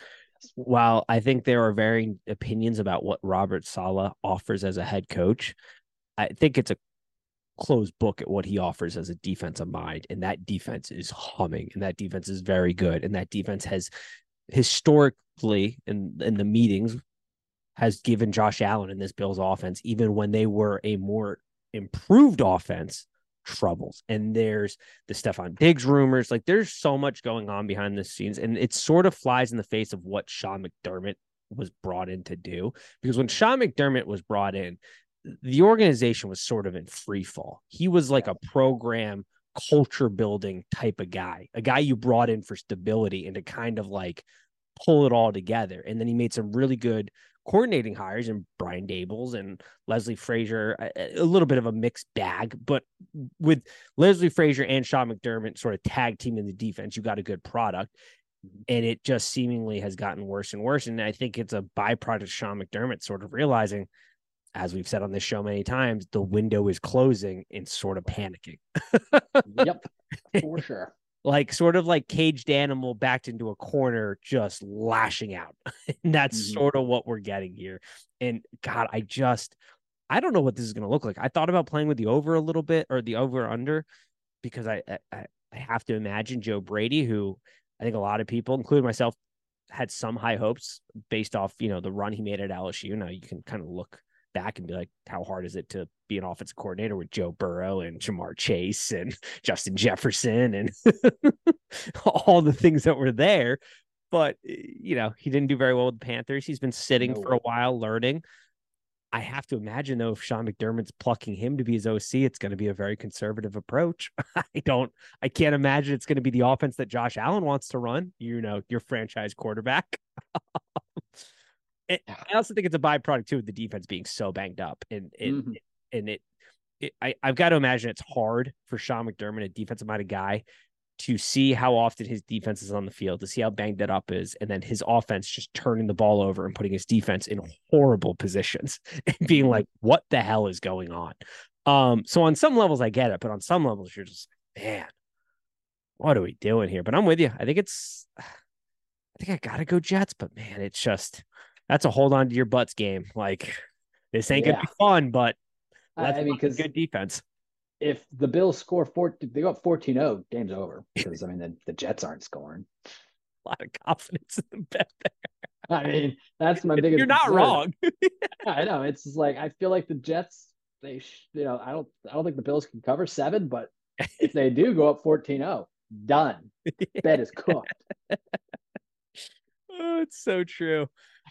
while I think there are varying opinions about what Robert Saleh offers as a head coach, I think it's a closed book at what he offers as a defensive mind. And that defense is humming and that defense is very good. And that defense has historically in, in the meetings has given Josh Allen in this Bills offense, even when they were a more improved offense, troubles. And there's the Stefon Diggs rumors. Like there's so much going on behind the scenes. And it sort of flies in the face of what Sean McDermott was brought in to do. Because when Sean McDermott was brought in, the organization was sort of in free fall. He was like a program culture building type of guy, a guy you brought in for stability and to kind of like pull it all together. And then he made some really good coordinating hires and Brian Daboll and Leslie Frazier, a, a, little bit of a mixed bag, but with Leslie Frazier and Sean McDermott sort of tag team in the defense, you got a good product. Mm-hmm. And it just seemingly has gotten worse and worse. And I think it's a byproduct of Sean McDermott sort of realizing, as we've said on this show many times, the window is closing and sort of panicking. yep, for sure like sort of like caged animal backed into a corner, just lashing out. and that's mm-hmm. sort of what we're getting here. And God, I just, I don't know what this is going to look like. I thought about playing with the over a little bit or the over under because I, I, I have to imagine Joe Brady, who I think a lot of people, including myself, had some high hopes based off, you know, the run he made at LSU. Now you can kind of look back and be like, how hard is it to be an offensive coordinator with Joe Burrow and Ja'Marr Chase and Justin Jefferson and all the things that were there? But eh, you know, he didn't do very well with the Panthers. He's been sitting no for a while learning. I have to imagine though, if Sean McDermott's plucking him to be his OC, it's going to be a very conservative approach. I don't, I can't imagine it's going to be the offense that Josh Allen wants to run. You know, your franchise quarterback. I also think it's a byproduct too of the defense being so banged up, and it, mm-hmm. and it, it, I, I've got to imagine it's hard for Sean McDermott, a defensive minded guy, to see how often his defense is on the field, to see how banged that up is, and then his offense just turning the ball over and putting his defense in horrible positions and being mm-hmm. like, "What the hell is going on?" Um, so on some levels, I get it, but on some levels, you're just, man, what are we doing here? But I'm with you. I think it's, I think I gotta go Jets, but man, it's just that's a hold on to your butts game. Like this ain't yeah. gonna be fun, but I mean, good defense. If the Bills score four, they go up 14-0, game's over. Because I mean, the, the Jets aren't scoring. A lot of confidence in the bet there. I mean, that's my biggest. You're not concern. wrong. I know. It's like I feel like the Jets. They, you know, I don't, I don't think the Bills can cover seven, but if they do go up 14-0, done. Bet is cooked. oh, it's so true.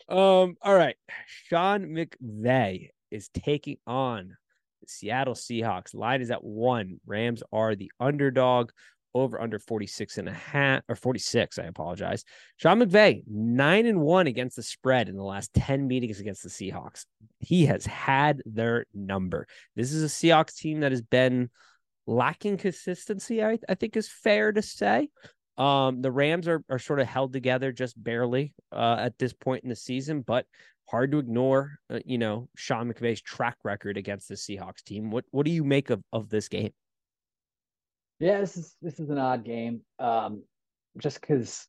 Um, all right. Sean McVay is taking on the Seattle Seahawks. Line is at one. Rams are the underdog over under 46 and a half or 46. I apologize. Sean McVay, nine and one against the spread in the last 10 meetings against the Seahawks. He has had their number. This is a Seahawks team that has been lacking consistency, I, I think is fair to say. Um, the Rams are are sort of held together just barely uh, at this point in the season, but hard to ignore. Uh, you know Sean McVay's track record against the Seahawks team. What what do you make of of this game? Yeah, this is this is an odd game. Um, just because,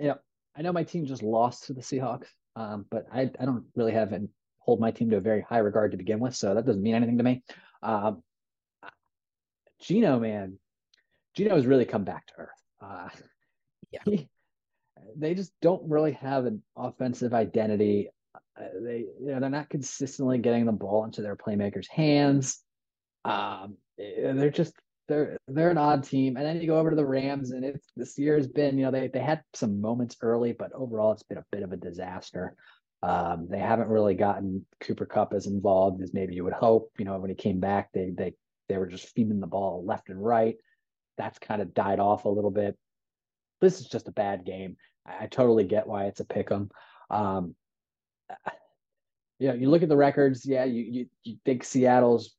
you know, I know my team just lost to the Seahawks, um, but I I don't really have and hold my team to a very high regard to begin with, so that doesn't mean anything to me. Um, Geno, man, Geno has really come back to earth. Uh, yeah. He, they just don't really have an offensive identity. Uh, they you know they're not consistently getting the ball into their playmakers' hands. Um, they're just they're they're an odd team. And then you go over to the Rams, and it's this year has been you know they they had some moments early, but overall it's been a bit of a disaster. Um, they haven't really gotten Cooper Kupp as involved as maybe you would hope. You know when he came back, they they they were just feeding the ball left and right that's kind of died off a little bit. This is just a bad game. I, I totally get why it's a pick 'em. Um, you know, you look at the records. Yeah, you you, you think Seattle's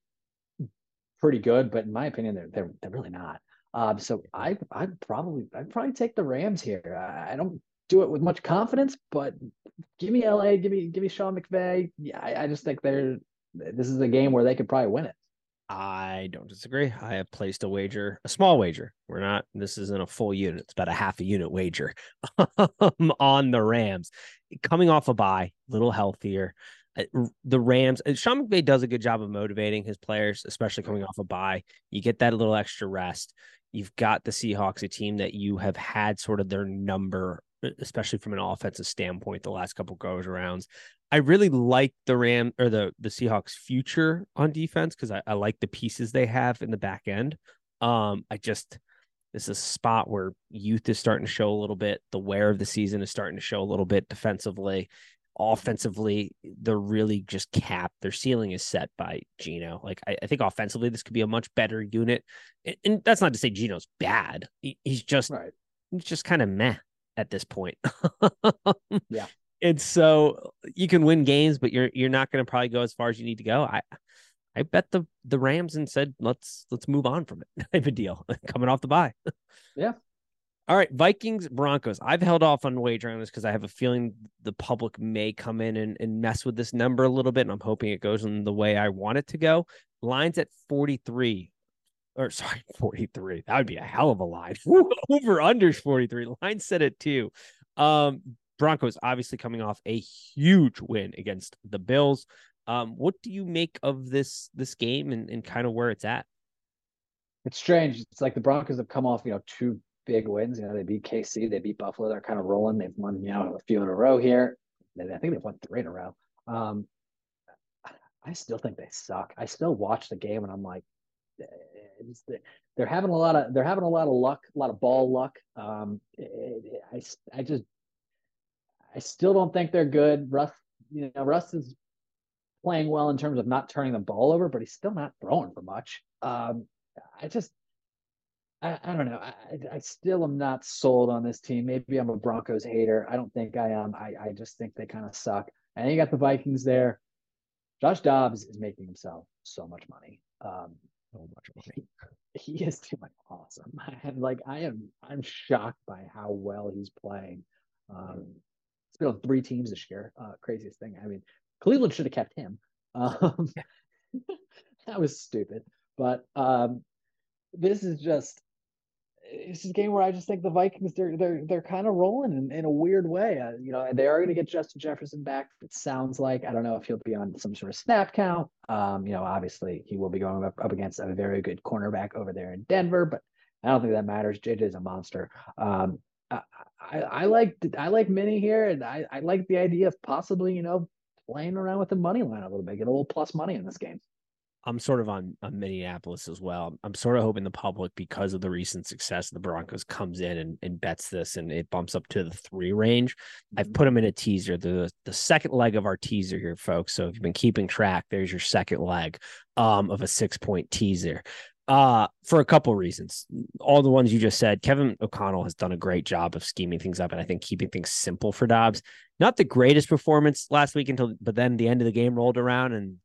pretty good, but in my opinion, they're they're they're really not. Um, so I I probably I'd probably take the Rams here. I, I, don't do it with much confidence, but give me LA, give me give me Sean McVay. Yeah, I, I just think they're this is a game where they could probably win it. I don't disagree. I have placed a wager, a small wager. We're not, this isn't a full unit. It's about a half a unit wager on the Rams. Coming off a bye, a little healthier. Uh, the Rams, Sean McVay does a good job of motivating his players, especially coming off a bye. You get that little extra rest. You've got the Seahawks, a team that you have had sort of their number, especially from an offensive standpoint, the last couple goes arounds. I really like the Ram or the the Seahawks future on defense because I, I like the pieces they have in the back end. Um, I just this is a spot where youth is starting to show a little bit. The wear of the season is starting to show a little bit defensively. Offensively, they're really just capped. Their ceiling is set by Geno. Like I, I think offensively, this could be a much better unit. And, and that's not to say Geno's bad. He, he's just right. he's just kind of meh at this point. yeah and so you can win games, but you're you're not going to probably go as far as you need to go. I I bet the the Rams and said let's let's move on from it type of deal coming off the bye. yeah. All right, Vikings Broncos. I've held off on wagering this because I have a feeling the public may come in and, and mess with this number a little bit, and I'm hoping it goes in the way I want it to go. Lines at 43 or sorry, 43. That would be a hell of a line. Over under 43. Line set at two. Um, Broncos obviously coming off a huge win against the Bills. Um, what do you make of this this game and, and kind of where it's at? It's strange. It's like the Broncos have come off, you know, two big wins. You know, they beat KC, they beat Buffalo. They're kind of rolling. They've won, you know, a few in a row here. I think they've won three in a row. Um, I still think they suck. I still watch the game and I'm like, they're having a lot of they're having a lot of luck, a lot of ball luck. Um, I I just I still don't think they're good. Russ, you know, Russ is playing well in terms of not turning the ball over, but he's still not throwing for much. Um, I just I, I don't know. I, I still am not sold on this team. Maybe I'm a Broncos hater. I don't think I am. I, I just think they kind of suck. And you got the Vikings there. Josh Dobbs is making himself so much money. Um, so much money. He, is doing awesome. And like I am, I'm shocked by how well he's playing. Um, it's been on three teams this year. Uh, craziest thing. I mean, Cleveland should have kept him. Um, that was stupid. But um, this is just it's a game where I just think the Vikings they're they're they're kind of rolling in, in a weird way. Uh, you know, they are going to get Justin Jefferson back. It sounds like I don't know if he'll be on some sort of snap count. Um, you know, obviously he will be going up, up against a very good cornerback over there in Denver, but I don't think that matters. JJ is a monster. Um, I, I, I like I like Mini here, and I, I like the idea of possibly you know playing around with the money line a little bit, get a little plus money in this game. I'm sort of on, on Minneapolis as well. I'm sort of hoping the public, because of the recent success of the Broncos, comes in and, and bets this and it bumps up to the three range. I've put them in a teaser, the the second leg of our teaser here, folks. So if you've been keeping track, there's your second leg um, of a six point teaser. Uh, for a couple reasons. All the ones you just said, Kevin O'Connell has done a great job of scheming things up and I think keeping things simple for Dobbs. Not the greatest performance last week until, but then the end of the game rolled around and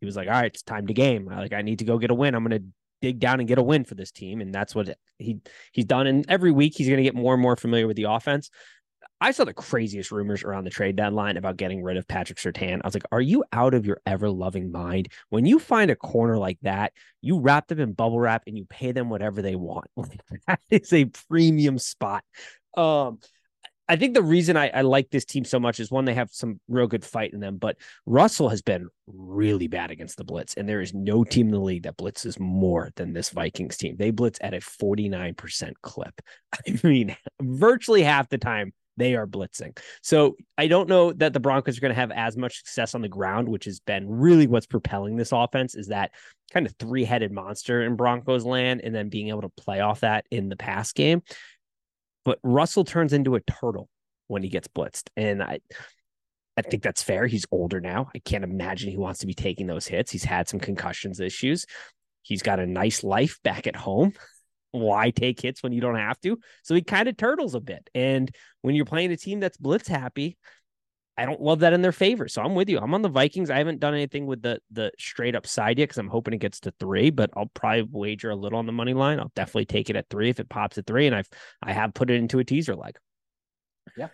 he was like, all right, it's time to game. Like I need to go get a win. I'm going to dig down and get a win for this team. And that's what he he's done. And every week he's going to get more and more familiar with the offense. I saw the craziest rumors around the trade deadline about getting rid of Patrick Surtain. I was like, are you out of your ever loving mind? When you find a corner like that, you wrap them in bubble wrap and you pay them whatever they want. that is a premium spot. Um, I think the reason I, I, like this team so much is one, they have some real good fight in them, but Russell has been really bad against the blitz. And there is no team in the league that blitzes more than this Vikings team. They blitz at a 49% clip. I mean, virtually half the time they are blitzing. So I don't know that the Broncos are going to have as much success on the ground, which has been really what's propelling this offense is that kind of three headed monster in Broncos land and then being able to play off that in the pass game but Russell turns into a turtle when he gets blitzed. And I I think that's fair. He's older now. I can't imagine he wants to be taking those hits. He's had some concussions issues. He's got a nice life back at home. Why take hits when you don't have to? So he kind of turtles a bit. And when you're playing a team that's blitz happy, I don't love that in their favor. So I'm with you. I'm on the Vikings. I haven't done anything with the the straight up side yet because I'm hoping it gets to three, but I'll probably wager a little on the money line. I'll definitely take it at three if it pops at three. And I've I have put it into a teaser leg. Yeah.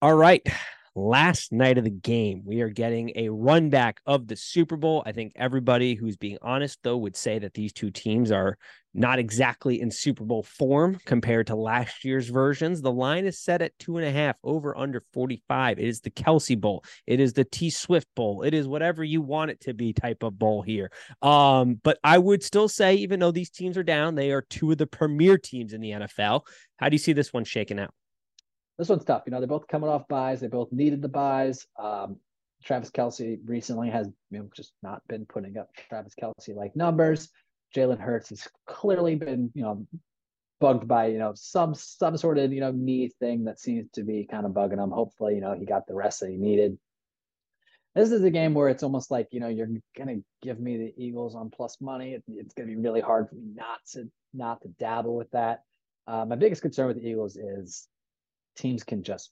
All right last night of the game. We are getting a run back of the Super Bowl. I think everybody who's being honest, though, would say that these two teams are not exactly in Super Bowl form compared to last year's versions. The line is set at two and a half, over under 45. It is the Kelce Bowl. It is the T Swift Bowl. It is whatever you want it to be type of bowl here. Um, but I would still say, even though these teams are down, they are two of the premier teams in the NFL. How do you see this one shaking out? This one's tough. You know, they're both coming off byes. They both needed the byes. Um, Travis Kelce recently has you know, just not been putting up Travis Kelce like numbers. Jalen Hurts has clearly been, you know, bugged by, you know, some some sort of, you know, knee thing that seems to be kind of bugging him. Hopefully, you know, he got the rest that he needed. This is a game where it's almost like, you know, you're gonna give me the Eagles on plus money. It, it's gonna be really hard for me not to not to dabble with that. Uh, my biggest concern with the Eagles is teams can just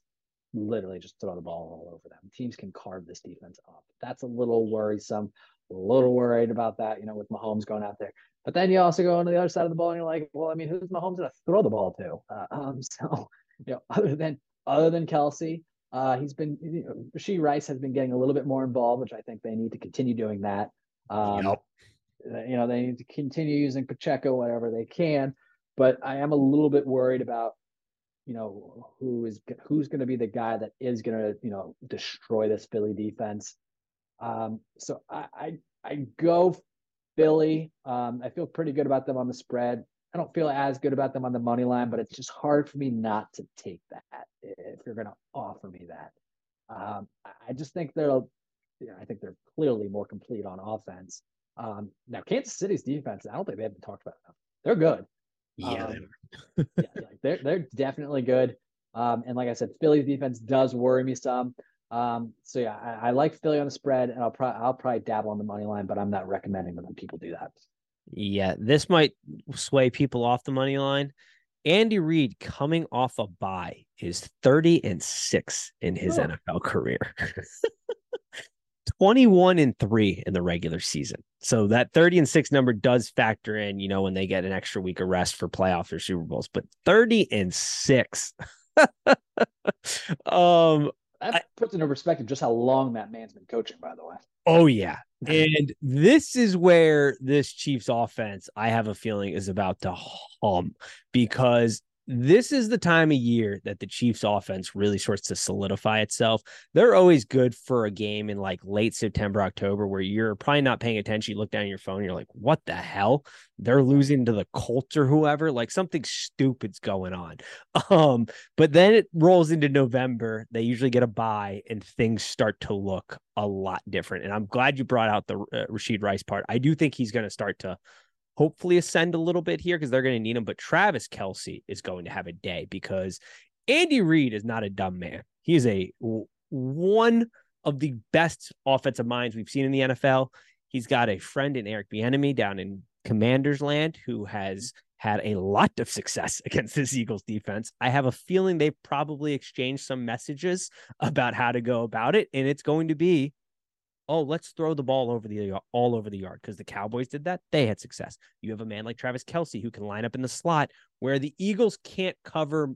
literally just throw the ball all over them. Teams can carve this defense up. That's a little worrisome. A little worried about that, you know, with Mahomes going out there. But then you also go on the other side of the ball and you're like, well, I mean, who's Mahomes going to throw the ball to? Uh, um, so, you know, other than other than Kelce, uh, he's been you know, Rashee Rice has been getting a little bit more involved, which I think they need to continue doing that. Um, yep. You know, they need to continue using Pacheco whatever they can. But I am a little bit worried about you know who is who's going to be the guy that is going to you know destroy this Philly defense. Um, so I, I, I go Philly. Um, I feel pretty good about them on the spread. I don't feel as good about them on the money line, but it's just hard for me not to take that if you're going to offer me that. Um, I just think they're, you know, I think they're clearly more complete on offense. Um, now Kansas City's defense, I don't think they've been talked about enough. They're good. Yeah, um, they yeah, they're they're definitely good. Um, and like I said, Philly's defense does worry me some. Um, so yeah, I, I, like Philly on the spread, and I'll probably I'll probably dabble on the money line, but I'm not recommending that people do that. Yeah, this might sway people off the money line. Andy Reid coming off a bye is 30 and 6 in his oh. NFL career. 21 and 3 in the regular season. So that 30 and 6 number does factor in, you know, when they get an extra week of rest for playoffs or Super Bowls, but 30 and 6. um that puts into perspective just how long that man's been coaching, by the way. Oh yeah. And this is where this Chiefs offense, I have a feeling, is about to hum because this is the time of year that the Chiefs offense really starts to solidify itself. They're always good for a game in like late September, October, where you're probably not paying attention. You look down your phone, you're like, what the hell? They're losing to the Colts or whoever. Like something stupid's going on. Um, but then it rolls into November. They usually get a bye and things start to look a lot different. And I'm glad you brought out the uh, Rashee Rice part. I do think he's going to start to hopefully ascend a little bit here because they're going to need him. But Travis Kelce is going to have a day because Andy Reid is not a dumb man. He is a one of the best offensive minds we've seen in the NFL. He's got a friend in Eric Bieniemy down in Commanders Land who has had a lot of success against this Eagles defense. I have a feeling they probably exchanged some messages about how to go about it, and it's going to be oh, let's throw the ball over the all over the yard because the Cowboys did that. They had success. You have a man like Travis Kelce who can line up in the slot where the Eagles can't cover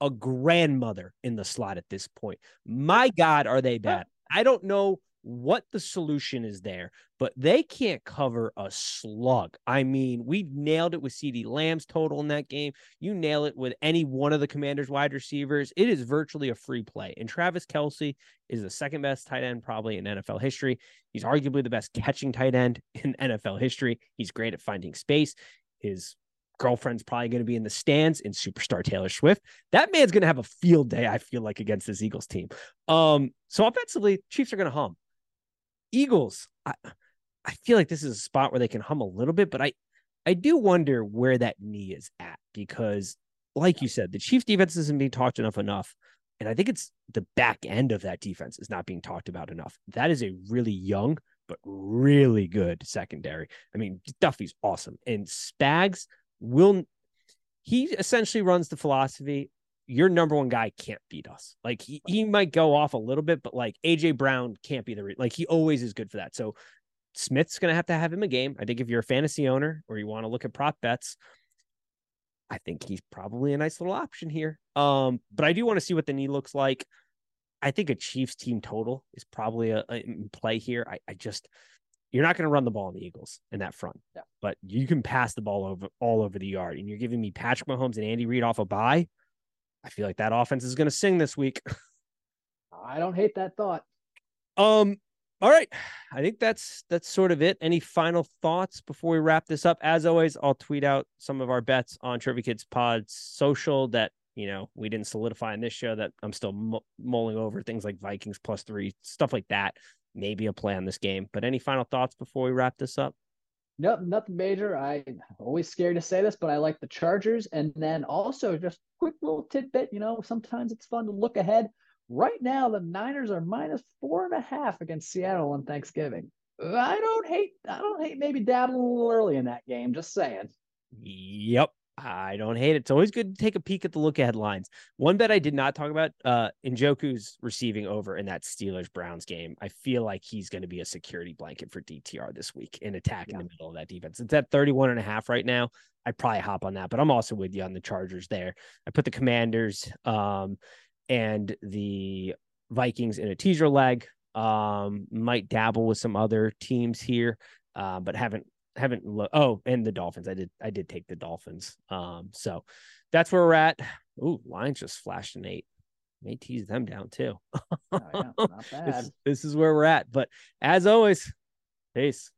a grandmother in the slot at this point. My God, are they bad? I don't know what the solution is there, but they can't cover a slug. I mean, we nailed it with CeeDee Lamb's total in that game. You nail it with any one of the commander's wide receivers. It is virtually a free play. And Travis Kelce is the second best tight end probably in NFL history. He's arguably the best catching tight end in NFL history. He's great at finding space. His girlfriend's probably going to be in the stands in superstar Taylor Swift. That man's going to have a field day, I feel like, against this Eagles team. Um, so offensively, Chiefs are going to hum. Eagles, I, I feel like this is a spot where they can hum a little bit, but I, I do wonder where that knee is at because, like you said, the Chiefs defense isn't being talked enough enough. And I think it's the back end of that defense is not being talked about enough. That is a really young, but really good secondary. I mean, Duffy's awesome. And Spags will, he essentially runs the philosophy your number one guy can't beat us. Like he, he might go off a little bit, but like AJ Brown can't be the re- like he always is good for that. So Smith's gonna have to have him a game. I think if you're a fantasy owner or you want to look at prop bets, I think he's probably a nice little option here. Um, but I do want to see what the knee looks like. I think a Chiefs team total is probably a, a in play here. I, I just you're not going to run the ball on the Eagles in that front, yeah. but you can pass the ball over all over the yard. And you're giving me Patrick Mahomes and Andy Reid off a bye. I feel like that offense is going to sing this week. I don't hate that thought. Um. All right, I think that's that's sort of it. Any final thoughts before we wrap this up? As always, I'll tweet out some of our bets on Trivia Kids Pod's social that you know we didn't solidify in this show that I'm still mulling over things like Vikings plus three stuff like that. Maybe a play on this game. But any final thoughts before we wrap this up? Nope, nothing major. I always scared to say this, but I like the Chargers. And then also just quick little tidbit, you know, sometimes it's fun to look ahead. Right now, the Niners are minus four and a half against Seattle on Thanksgiving. I don't hate I don't hate maybe dabbling a little early in that game, just saying. Yep. I don't hate it. It's always good to take a peek at the look ahead lines. One bet I did not talk about, uh, Njoku's receiving over in that Steelers Browns game. I feel like he's going to be a security blanket for DTR this week in attack yeah. in the middle of that defense. It's at 31 and a half right now. I'd probably hop on that, but I'm also with you on the Chargers there. I put the Commanders um, and the Vikings in a teaser leg. Um, might dabble with some other teams here, uh, but haven't haven't lo- oh and the dolphins i did i did take the dolphins um so that's where we're at. Ooh, lions just flashed an eight. May tease them down too. Oh, yeah, not bad. this, this is where we're at but as always peace